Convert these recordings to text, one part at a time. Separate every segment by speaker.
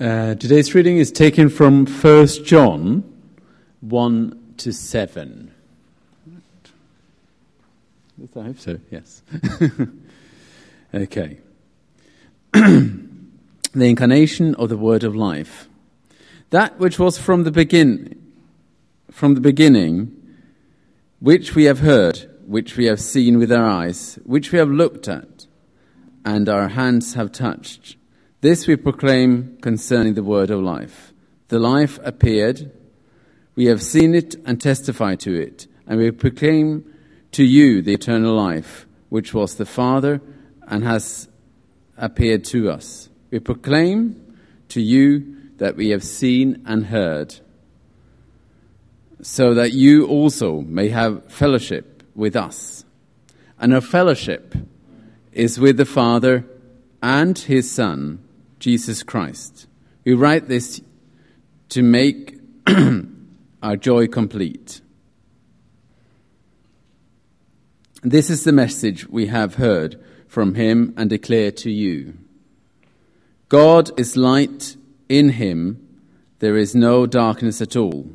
Speaker 1: Uh, today's reading is taken from 1 John 1 to 7. Yes, I hope so, yes. okay. the incarnation of the word of life. That which was from the begin from the beginning, which we have heard, which we have seen with our eyes, which we have looked at, and our hands have touched this we proclaim concerning the word of life. The life appeared, we have seen it and testify to it, and we proclaim to you the eternal life, which was the Father and has appeared to us. We proclaim to you that we have seen and heard, so that you also may have fellowship with us. And our fellowship is with the Father and His Son Jesus Christ. We write this to make our joy complete. This is the message we have heard from him and declare to you. God is light, in him there is no darkness at all.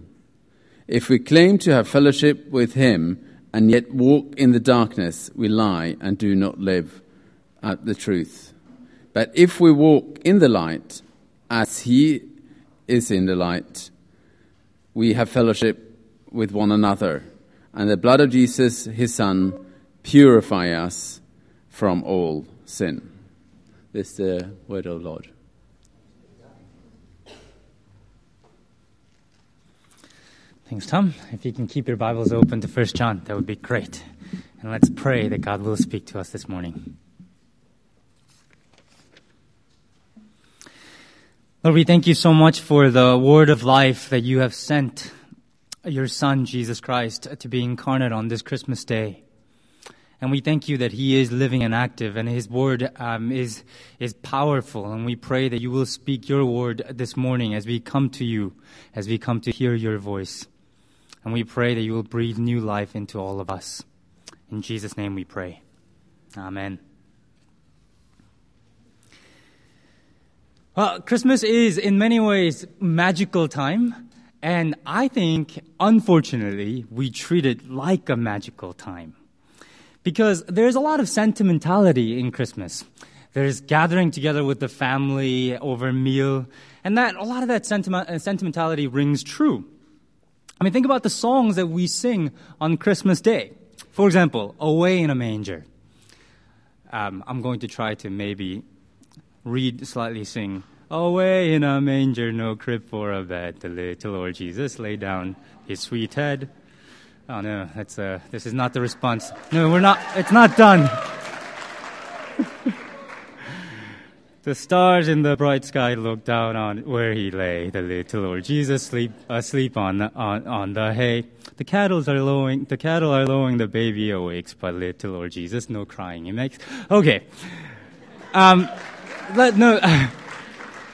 Speaker 1: If we claim to have fellowship with him and yet walk in the darkness, we lie and do not live at the truth. But if we walk in the light, as he is in the light, we have fellowship with one another. And the blood of Jesus, his Son, purify us from all sin. This is the word of the Lord.
Speaker 2: Thanks, Tom. If you can keep your Bibles open to 1 John, that would be great. And let's pray that God will speak to us this morning. Lord, we thank you so much for the word of life that you have sent your Son, Jesus Christ, to be incarnate on this Christmas day. And we thank you that He is living and active, and His word um, is is powerful. And we pray that you will speak your word this morning as we come to you, as we come to hear your voice. And we pray that you will breathe new life into all of us. In Jesus' name, we pray. Amen. Well, Christmas is in many ways magical time. And I think, unfortunately, we treat it like a magical time. Because there's a lot of sentimentality in Christmas. There's gathering together with the family over a meal. And that, a lot of that sentiment, uh, sentimentality rings true. I mean, think about the songs that we sing on Christmas Day. For example, Away in a Manger. Um, I'm going to try to maybe read, slightly sing, Away in a manger, no crib for a bed, the little Lord Jesus lay down his sweet head. Oh no, that's uh, this is not the response. No, we're not, it's not done. the stars in the bright sky looked down on where he lay, the little Lord Jesus sleep, asleep on the, on, on the hay. The cattle are lowing, the cattle are lowing, the baby awakes, but little Lord Jesus, no crying he makes. Okay. Um, let, no,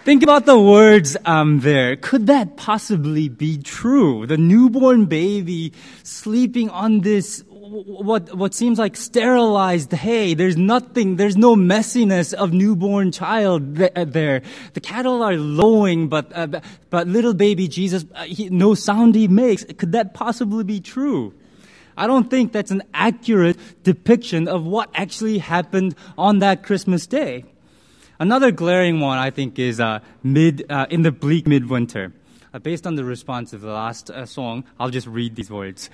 Speaker 2: think about the words um, there. Could that possibly be true? The newborn baby sleeping on this what what seems like sterilized hay. There's nothing. There's no messiness of newborn child uh, there. The cattle are lowing, but uh, but little baby Jesus, uh, he, no sound he makes. Could that possibly be true? I don't think that's an accurate depiction of what actually happened on that Christmas day. Another glaring one, I think, is uh, mid uh, in the bleak midwinter. Uh, based on the response of the last uh, song, I'll just read these words.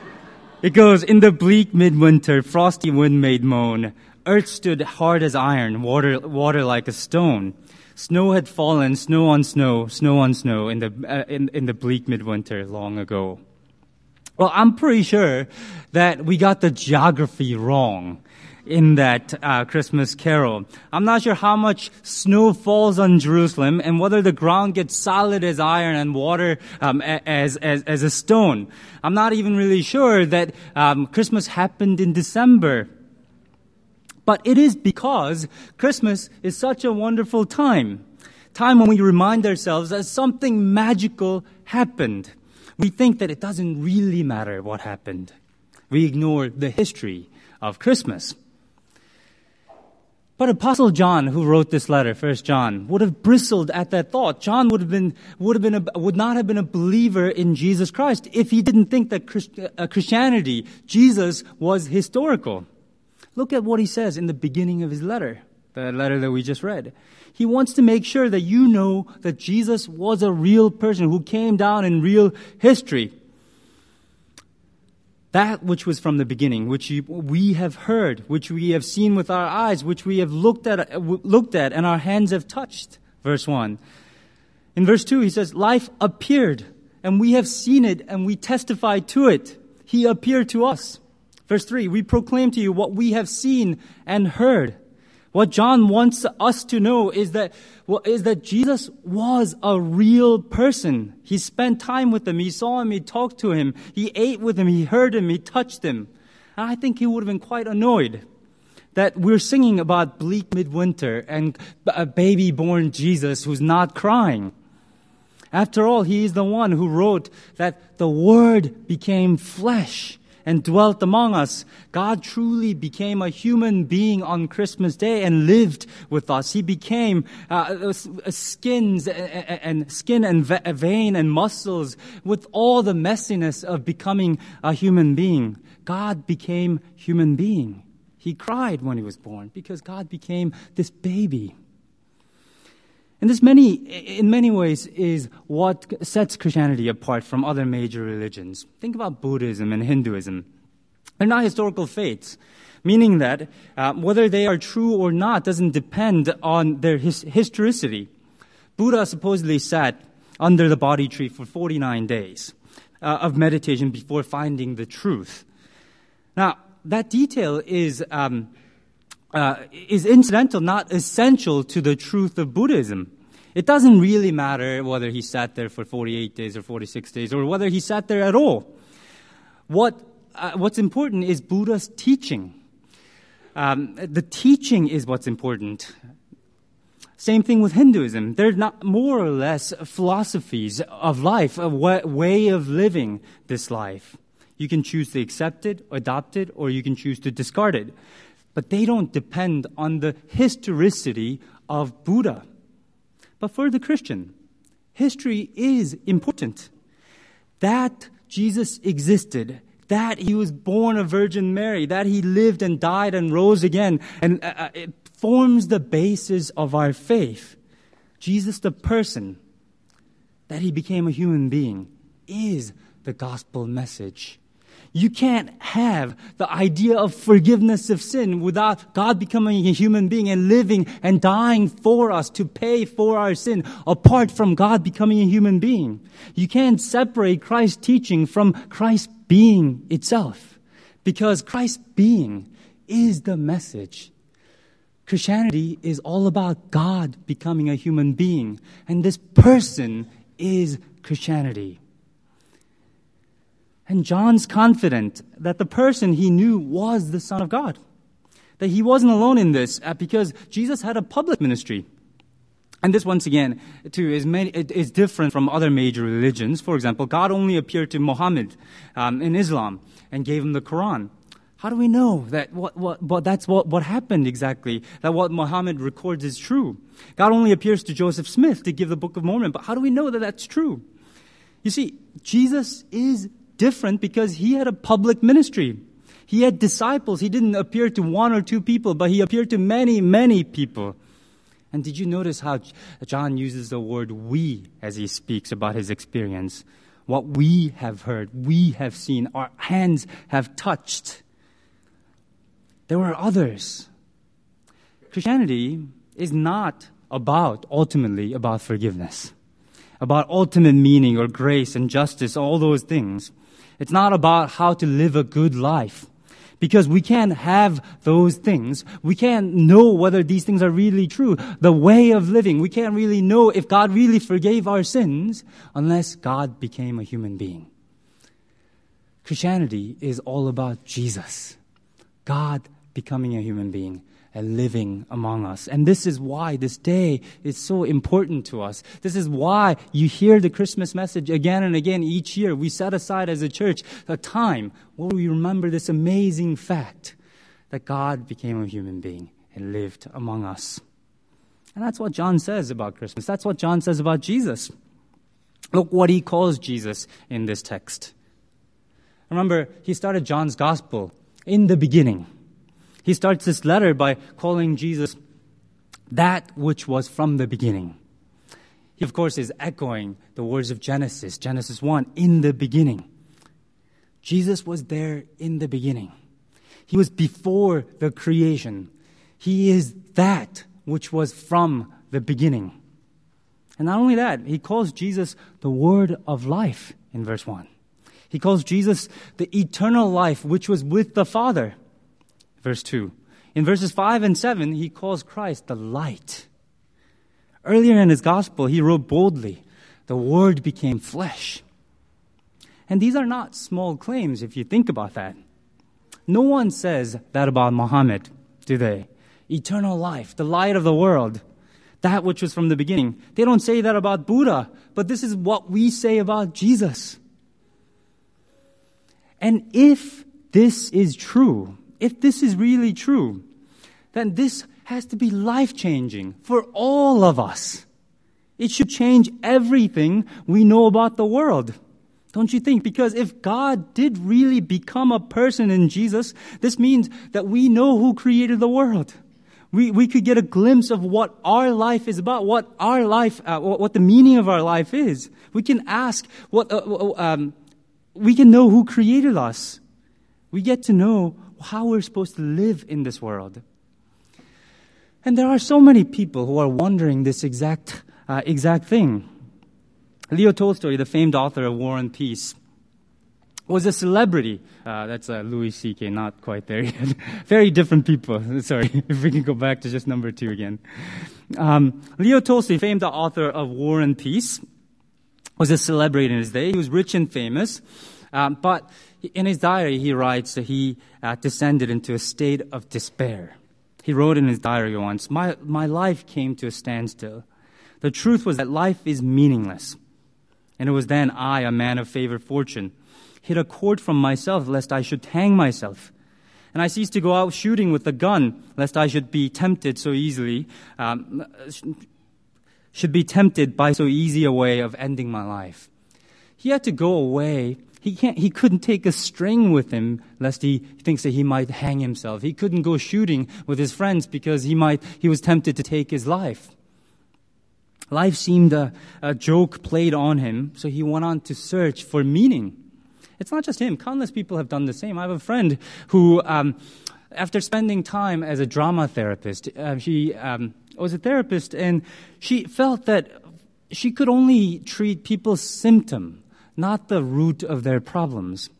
Speaker 2: it goes, In the bleak midwinter, frosty wind made moan. Earth stood hard as iron, water, water like a stone. Snow had fallen, snow on snow, snow on snow, in the, uh, in, in the bleak midwinter long ago. Well, I'm pretty sure that we got the geography wrong in that uh, Christmas carol. I'm not sure how much snow falls on Jerusalem and whether the ground gets solid as iron and water um, as, as, as a stone. I'm not even really sure that um, Christmas happened in December. But it is because Christmas is such a wonderful time. Time when we remind ourselves that something magical happened. We think that it doesn't really matter what happened. We ignore the history of Christmas. But Apostle John, who wrote this letter, First John, would have bristled at that thought. John would have been, would have been, a, would not have been a believer in Jesus Christ if he didn't think that Christ, uh, Christianity, Jesus, was historical. Look at what he says in the beginning of his letter, the letter that we just read. He wants to make sure that you know that Jesus was a real person who came down in real history that which was from the beginning, which we have heard, which we have seen with our eyes, which we have looked at, uh, looked at and our hands have touched. Verse 1. In verse 2, he says, Life appeared, and we have seen it, and we testify to it. He appeared to us. Verse 3, we proclaim to you what we have seen and heard what John wants us to know is that, that Jesus was a real person. He spent time with him. He saw him. He talked to him. He ate with him. He heard him. He touched him. And I think he would have been quite annoyed that we're singing about bleak midwinter and a baby born Jesus who's not crying. After all, he is the one who wrote that the Word became flesh and dwelt among us. God truly became a human being on Christmas Day and lived with us. He became uh, skins and, and skin and vein and muscles with all the messiness of becoming a human being. God became human being. He cried when he was born because God became this baby. And this many, in many ways, is what sets Christianity apart from other major religions. Think about Buddhism and Hinduism. They're not historical faiths, meaning that uh, whether they are true or not doesn't depend on their his- historicity. Buddha supposedly sat under the Bodhi tree for 49 days uh, of meditation before finding the truth. Now, that detail is um, uh, is incidental, not essential to the truth of Buddhism. It doesn't really matter whether he sat there for 48 days or 46 days or whether he sat there at all. What, uh, what's important is Buddha's teaching. Um, the teaching is what's important. Same thing with Hinduism. They're not more or less philosophies of life, a way of living this life. You can choose to accept it, adopt it, or you can choose to discard it but they don't depend on the historicity of Buddha. But for the Christian, history is important. That Jesus existed, that he was born of Virgin Mary, that he lived and died and rose again, and uh, uh it forms the basis of our faith. Jesus, the person, that he became a human being, is the gospel message. You can't have the idea of forgiveness of sin without God becoming a human being and living and dying for us to pay for our sin apart from God becoming a human being. You can't separate Christ's teaching from Christ's being itself because Christ's being is the message. Christianity is all about God becoming a human being, and this person is Christianity. And John's confident that the person he knew was the Son of God. That he wasn't alone in this uh, because Jesus had a public ministry. And this, once again, too, is, many, is different from other major religions. For example, God only appeared to Muhammad um, in Islam and gave him the Quran. How do we know that what, what, what, that's what, what happened exactly? That what Muhammad records is true? God only appears to Joseph Smith to give the Book of Mormon, but how do we know that that's true? You see, Jesus is different because he had a public ministry. He had disciples. He didn't appear to one or two people, but he appeared to many, many people. And did you notice how John uses the word we as he speaks about his experience? What we have heard, we have seen, our hands have touched. There were others. Christianity is not about, ultimately, about forgiveness, about ultimate meaning or grace and justice, all those things. It's not about how to live a good life. Because we can't have those things. We can't know whether these things are really true. The way of living, we can't really know if God really forgave our sins unless God became a human being. Christianity is all about Jesus. God becoming a human being living among us. And this is why this day is so important to us. This is why you hear the Christmas message again and again each year. We set aside as a church a time where we remember this amazing fact that God became a human being and lived among us. And that's what John says about Christmas. That's what John says about Jesus. Look what he calls Jesus in this text. Remember, he started John's gospel in the beginning. He starts this letter by calling Jesus that which was from the beginning. He, of course, is echoing the words of Genesis, Genesis 1, in the beginning. Jesus was there in the beginning. He was before the creation. He is that which was from the beginning. And not only that, he calls Jesus the word of life in verse 1. He calls Jesus the eternal life which was with the Father. Verse 2. In verses 5 and 7, he calls Christ the light. Earlier in his gospel, he wrote boldly, The Word became flesh. And these are not small claims if you think about that. No one says that about Muhammad, do they? Eternal life, the light of the world, that which was from the beginning. They don't say that about Buddha, but this is what we say about Jesus. And if this is true, if this is really true, then this has to be life changing for all of us. It should change everything we know about the world. Don't you think? Because if God did really become a person in Jesus, this means that we know who created the world. We, we could get a glimpse of what our life is about, what our life, uh, what the meaning of our life is. We can ask what, uh, um, we can know who created us. We get to know how we're supposed to live in this world. And there are so many people who are wondering this exact, uh, exact thing. Leo Tolstoy, the famed author of War and Peace, was a celebrity. Uh, that's uh, Louis C.K., not quite there yet. Very different people. Sorry, if we can go back to just number two again. Um, Leo Tolstoy, famed author of War and Peace, was a celebrity in his day. He was rich and famous, um, but in his diary he writes that he uh, descended into a state of despair. He wrote in his diary once, my, my life came to a standstill. The truth was that life is meaningless. And it was then I, a man of favored fortune, hid a cord from myself lest I should hang myself. And I ceased to go out shooting with a gun lest I should be tempted so easily, um, should be tempted by so easy a way of ending my life. He had to go away. He can't, he couldn't take a string with him lest he thinks that he might hang himself. He couldn't go shooting with his friends because he might, he was tempted to take his life. Life seemed a, a joke played on him, so he went on to search for meaning. It's not just him, countless people have done the same. I have a friend who, um, after spending time as a drama therapist, uh, she um, was a therapist and she felt that she could only treat people's symptom, not the root of their problems.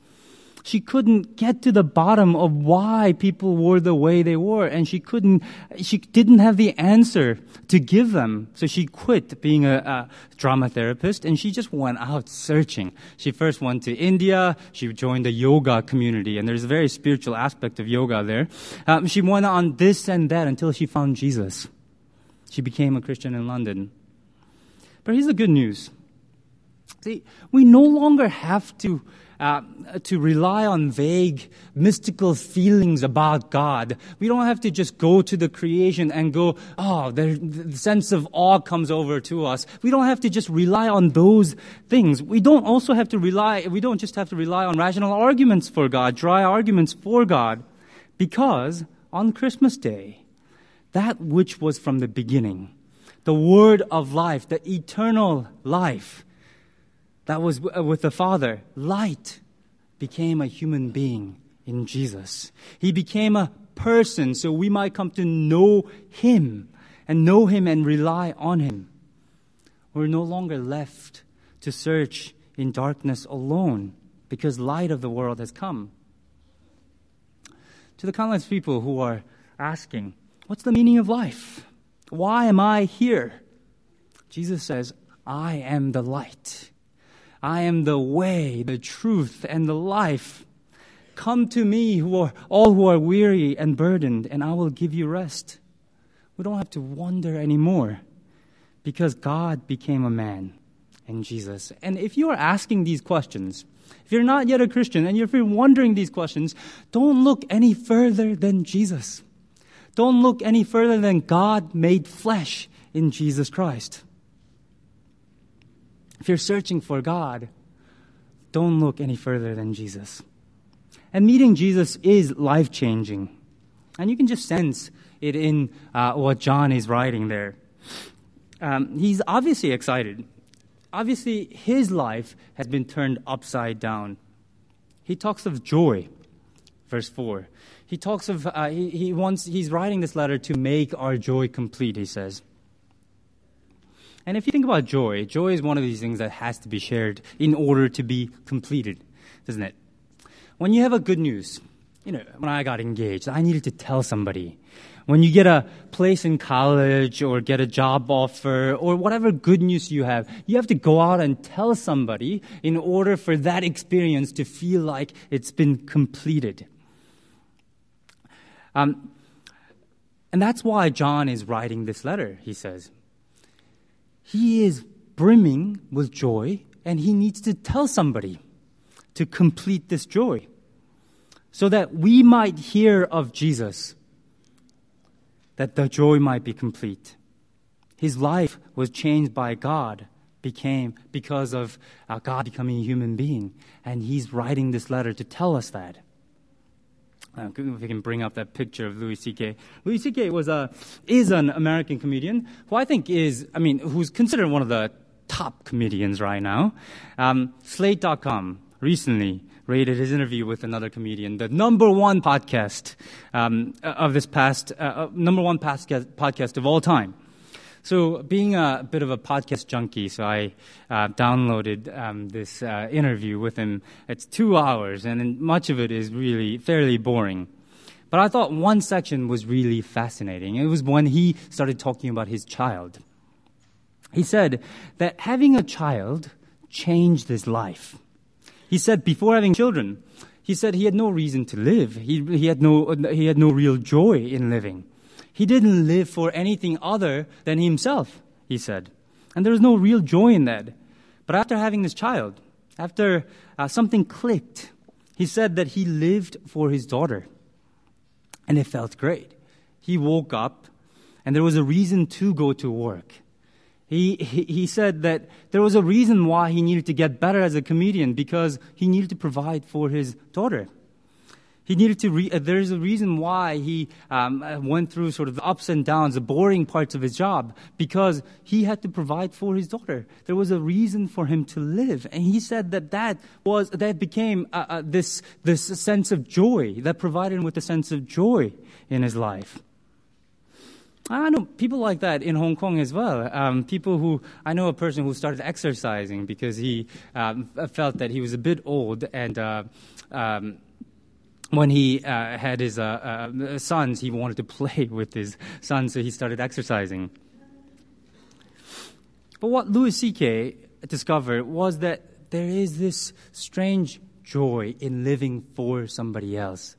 Speaker 2: She couldn't get to the bottom of why people were the way they were and she couldn't she didn't have the answer to give them. So she quit being a, a, drama therapist and she just went out searching. She first went to india. She joined the yoga community and there's a very spiritual aspect of yoga there. Um, she went on this and that until she found jesus. She became a christian in london. But here's the good news see we no longer have to uh, to rely on vague, mystical feelings about God. We don't have to just go to the creation and go, oh, the, the sense of awe comes over to us. We don't have to just rely on those things. We don't also have to rely, we don't just have to rely on rational arguments for God, dry arguments for God, because on Christmas Day, that which was from the beginning, the word of life, the eternal life, that was uh, with the Father. Light became a human being in Jesus. He became a person so we might come to know Him and know Him and rely on Him. We're no longer left to search in darkness alone because light of the world has come. To the countless people who are asking, What's the meaning of life? Why am I here? Jesus says, I am the light. I am the way, the truth, and the life. Come to me, who are, all who are weary and burdened, and I will give you rest. We don't have to wonder anymore because God became a man in Jesus. And if you are asking these questions, if you're not yet a Christian and if you're wondering these questions, don't look any further than Jesus. Don't look any further than God made flesh in Jesus Christ. If you're searching for God, don't look any further than Jesus. And meeting Jesus is life changing. And you can just sense it in uh, what John is writing there. Um, he's obviously excited. Obviously, his life has been turned upside down. He talks of joy, verse 4. He talks of, uh, he, he wants, he's writing this letter to make our joy complete, he says. And if you think about joy, joy is one of these things that has to be shared in order to be completed, doesn't it? When you have a good news, you know, when I got engaged, I needed to tell somebody. When you get a place in college or get a job offer or whatever good news you have, you have to go out and tell somebody in order for that experience to feel like it's been completed. Um, and that's why John is writing this letter, he says. He is brimming with joy and he needs to tell somebody to complete this joy so that we might hear of Jesus, that the joy might be complete. His life was changed by God became because of uh, God becoming a human being and he's writing this letter to tell us that. Uh, if we can bring up that picture of Louis C.K. Louis C.K. was a is an American comedian who I think is, I mean, who's considered one of the top comedians right now. Um, Slate.com recently rated his interview with another comedian the number one podcast um, of this past uh, uh number one podcast podcast of all time. So, being a bit of a podcast junkie, so I uh, downloaded um, this uh, interview with him. It's two hours, and much of it is really fairly boring. But I thought one section was really fascinating. It was when he started talking about his child. He said that having a child changed his life. He said before having children, he said he had no reason to live. He, he, had, no, he had no real joy in living. He didn't live for anything other than himself, he said. And there was no real joy in that. But after having this child, after uh, something clicked, he said that he lived for his daughter. And it felt great. He woke up, and there was a reason to go to work. He, he, he said that there was a reason why he needed to get better as a comedian because he needed to provide for his daughter. He needed to, re- uh, there's a reason why he um, uh, went through sort of the ups and downs, the boring parts of his job, because he had to provide for his daughter. There was a reason for him to live. And he said that that was, that became uh, uh, this, this sense of joy, that provided him with a sense of joy in his life. I know people like that in Hong Kong as well. Um, people who, I know a person who started exercising because he um, felt that he was a bit old and, uh, um, when he uh, had his uh, uh, sons, he wanted to play with his sons, so he started exercising. But what Louis C.K. discovered was that there is this strange joy in living for somebody else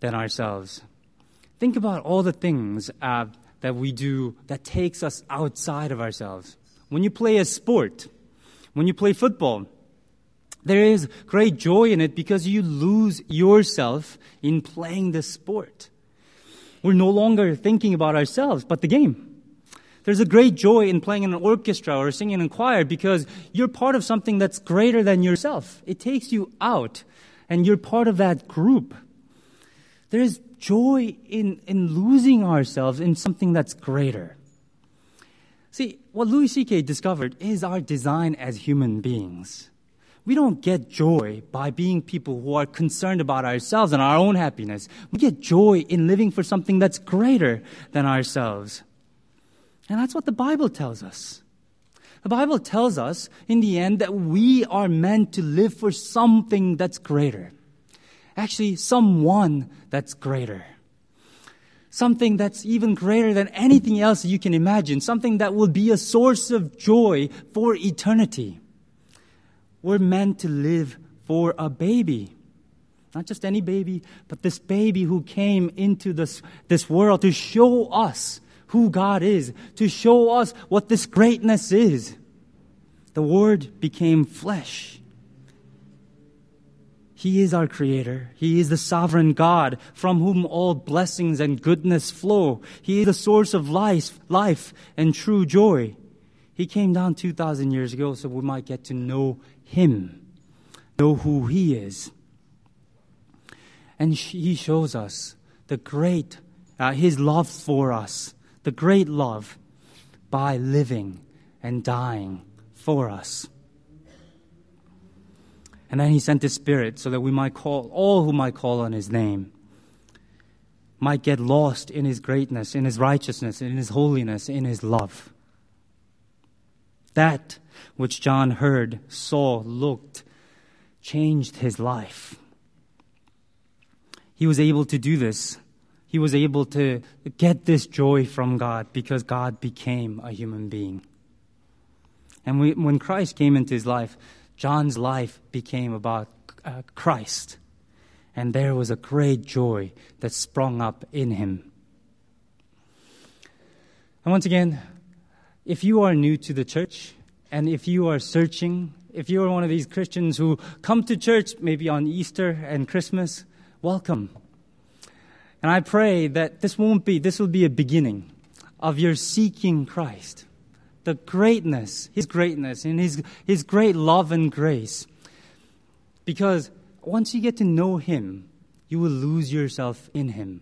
Speaker 2: than ourselves. Think about all the things uh, that we do that takes us outside of ourselves. When you play a sport, when you play football, there is great joy in it because you lose yourself in playing the sport. We're no longer thinking about ourselves, but the game. There's a great joy in playing in an orchestra or singing in a choir because you're part of something that's greater than yourself. It takes you out and you're part of that group. There is joy in, in losing ourselves in something that's greater. See, what Louis C.K. discovered is our design as human beings. We don't get joy by being people who are concerned about ourselves and our own happiness. We get joy in living for something that's greater than ourselves. And that's what the Bible tells us. The Bible tells us in the end that we are meant to live for something that's greater. Actually, someone that's greater. Something that's even greater than anything else you can imagine. Something that will be a source of joy for eternity. We're meant to live for a baby. Not just any baby, but this baby who came into this, this world to show us who God is, to show us what this greatness is. The Word became flesh. He is our creator. He is the sovereign God from whom all blessings and goodness flow. He is the source of life, life and true joy. He came down 2,000 years ago so we might get to know Him, know who He is. And He shows us the great, uh, His love for us, the great love by living and dying for us. And then he sent his spirit so that we might call, all who might call on his name, might get lost in his greatness, in his righteousness, in his holiness, in his love. That which John heard, saw, looked, changed his life. He was able to do this. He was able to get this joy from God because God became a human being. And we, when Christ came into his life, John's life became about uh, Christ. And there was a great joy that sprung up in him. And once again, if you are new to the church and if you are searching, if you are one of these Christians who come to church maybe on Easter and Christmas, welcome. And I pray that this won't be, this will be a beginning of your seeking Christ the greatness, His greatness, and His, His great love and grace. Because once you get to know Him, you will lose yourself in Him.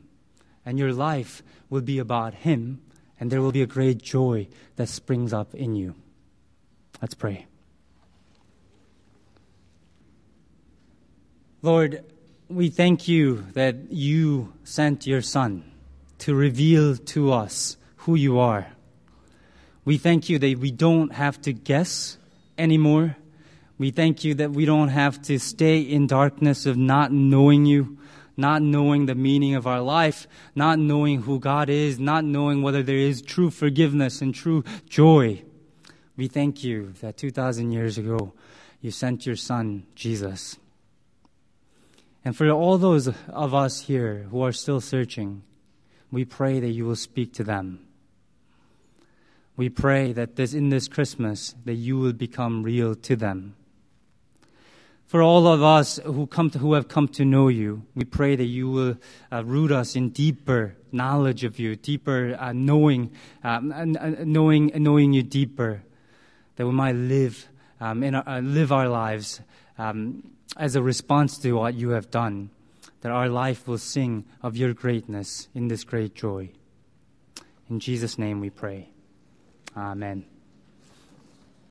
Speaker 2: And your life will be about Him, and there will be a great joy that springs up in you. Let's pray. Lord, we thank you that you sent your Son to reveal to us who you are. We thank you that we don't have to guess anymore. We thank you that we don't have to stay in darkness of not knowing you, not knowing the meaning of our life, not knowing who God is, not knowing whether there is true forgiveness and true joy. We thank you that 2,000 years ago you sent your Son, Jesus. And for all those of us here who are still searching, we pray that you will speak to them we pray that this, in this Christmas, that you will become real to them. For all of us who, come to, who have come to know you, we pray that you will uh, root us in deeper knowledge of you, deeper uh, knowing, um, knowing, knowing you deeper, that we might live, um, in our, uh, live our lives um, as a response to what you have done, that our life will sing of your greatness in this great joy. In Jesus' name we pray. Amen.